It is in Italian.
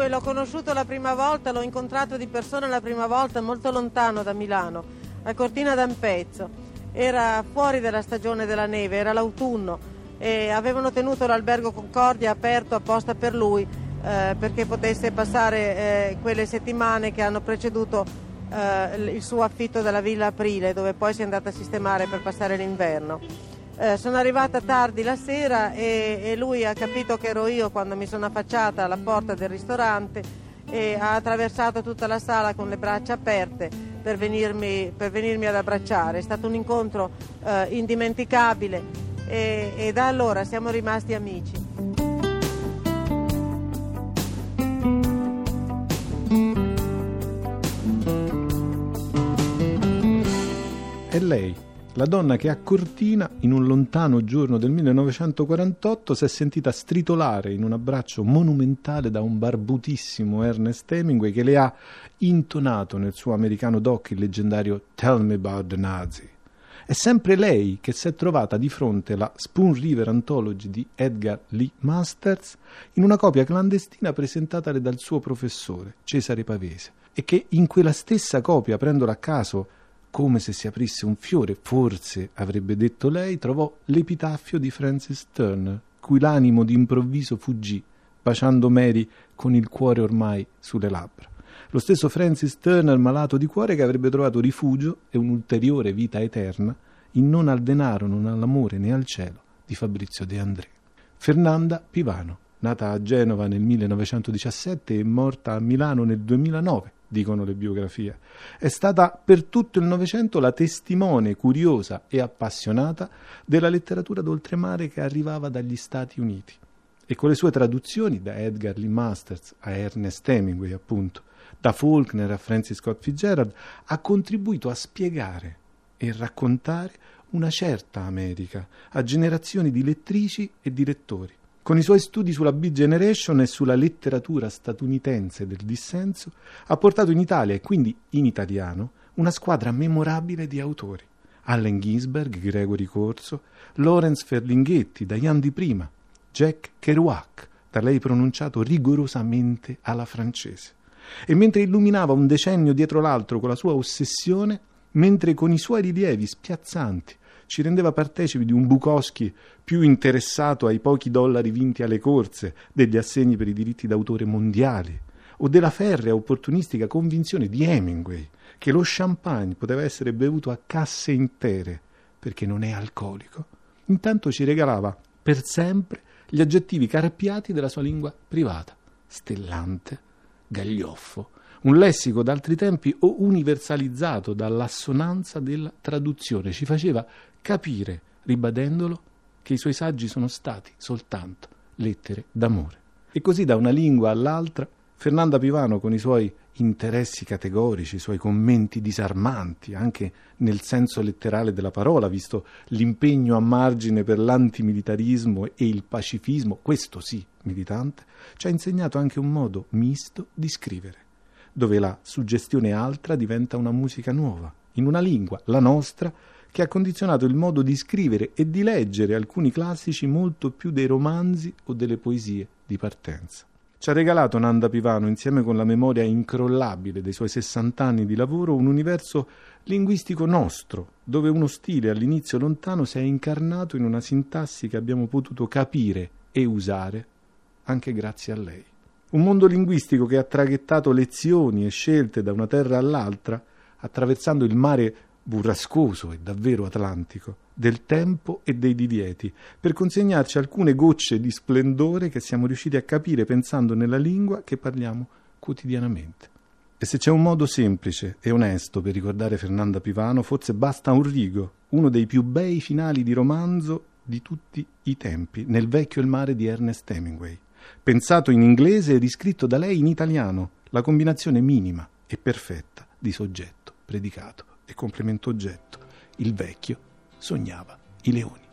Hemingway l'ho conosciuto la prima volta, l'ho incontrato di persona la prima volta molto lontano da Milano, a Cortina d'Ampezzo. Era fuori dalla stagione della neve, era l'autunno e avevano tenuto l'albergo Concordia aperto apposta per lui eh, perché potesse passare eh, quelle settimane che hanno preceduto eh, il suo affitto della Villa Aprile dove poi si è andata a sistemare per passare l'inverno. Eh, sono arrivata tardi la sera e, e, lui ha capito che ero io quando mi sono affacciata alla porta del ristorante e ha attraversato tutta la sala con le braccia aperte per venirmi, per venirmi ad abbracciare. È stato un incontro eh, indimenticabile e, e da allora siamo rimasti amici. È lei la donna che a Cortina, in un lontano giorno del 1948, si è sentita stritolare in un abbraccio monumentale da un barbutissimo Ernest Hemingway che le ha intonato nel suo americano doc il leggendario Tell Me About the Nazi. È sempre lei che si è trovata di fronte alla Spoon River Anthology di Edgar Lee Masters in una copia clandestina presentatale dal suo professore, Cesare Pavese, e che in quella stessa copia, prendola a caso, come se si aprisse un fiore, forse avrebbe detto lei, trovò l'epitaffio di Francis Turner, cui l'animo d'improvviso fuggì, baciando Mary con il cuore ormai sulle labbra. Lo stesso Francis Turner, malato di cuore, che avrebbe trovato rifugio e un'ulteriore vita eterna in non al denaro, non all'amore né al cielo di Fabrizio De André. Fernanda Pivano, nata a Genova nel 1917 e morta a Milano nel 2009, dicono le biografie. È stata per tutto il Novecento la testimone curiosa e appassionata della letteratura d'oltremare che arrivava dagli Stati Uniti. E con le sue traduzioni, da Edgar Lee Masters a Ernest Hemingway, appunto, da Faulkner a Francis Scott Fitzgerald, ha contribuito a spiegare e raccontare una certa America a generazioni di lettrici e di lettori con i suoi studi sulla Big Generation e sulla letteratura statunitense del dissenso, ha portato in Italia e quindi in italiano una squadra memorabile di autori. Allen Ginsberg, Gregory Corso, Lawrence Ferlinghetti, Diane Di Prima, Jack Kerouac, da lei pronunciato rigorosamente alla francese. E mentre illuminava un decennio dietro l'altro con la sua ossessione, mentre con i suoi rilievi spiazzanti ci rendeva partecipi di un Bukowski più interessato ai pochi dollari vinti alle corse, degli assegni per i diritti d'autore mondiali, o della ferrea opportunistica convinzione di Hemingway che lo champagne poteva essere bevuto a casse intere perché non è alcolico. Intanto ci regalava per sempre gli aggettivi carpiati della sua lingua privata, stellante, gaglioffo, un lessico d'altri tempi o universalizzato dall'assonanza della traduzione, ci faceva capire, ribadendolo, che i suoi saggi sono stati soltanto lettere d'amore. E così da una lingua all'altra, Fernanda Pivano con i suoi interessi categorici, i suoi commenti disarmanti, anche nel senso letterale della parola, visto l'impegno a margine per l'antimilitarismo e il pacifismo, questo sì, militante, ci ha insegnato anche un modo misto di scrivere, dove la suggestione altra diventa una musica nuova, in una lingua, la nostra, che ha condizionato il modo di scrivere e di leggere alcuni classici molto più dei romanzi o delle poesie di partenza. Ci ha regalato Nanda Pivano, insieme con la memoria incrollabile dei suoi 60 anni di lavoro, un universo linguistico nostro, dove uno stile all'inizio lontano si è incarnato in una sintassi che abbiamo potuto capire e usare anche grazie a lei. Un mondo linguistico che ha traghettato lezioni e scelte da una terra all'altra, attraversando il mare burrascoso e davvero atlantico, del tempo e dei divieti, per consegnarci alcune gocce di splendore che siamo riusciti a capire pensando nella lingua che parliamo quotidianamente. E se c'è un modo semplice e onesto per ricordare Fernanda Pivano, forse basta un rigo, uno dei più bei finali di romanzo di tutti i tempi, nel vecchio il mare di Ernest Hemingway. Pensato in inglese e riscritto da lei in italiano, la combinazione minima e perfetta di soggetto, predicato e complemento oggetto. Il vecchio sognava i leoni.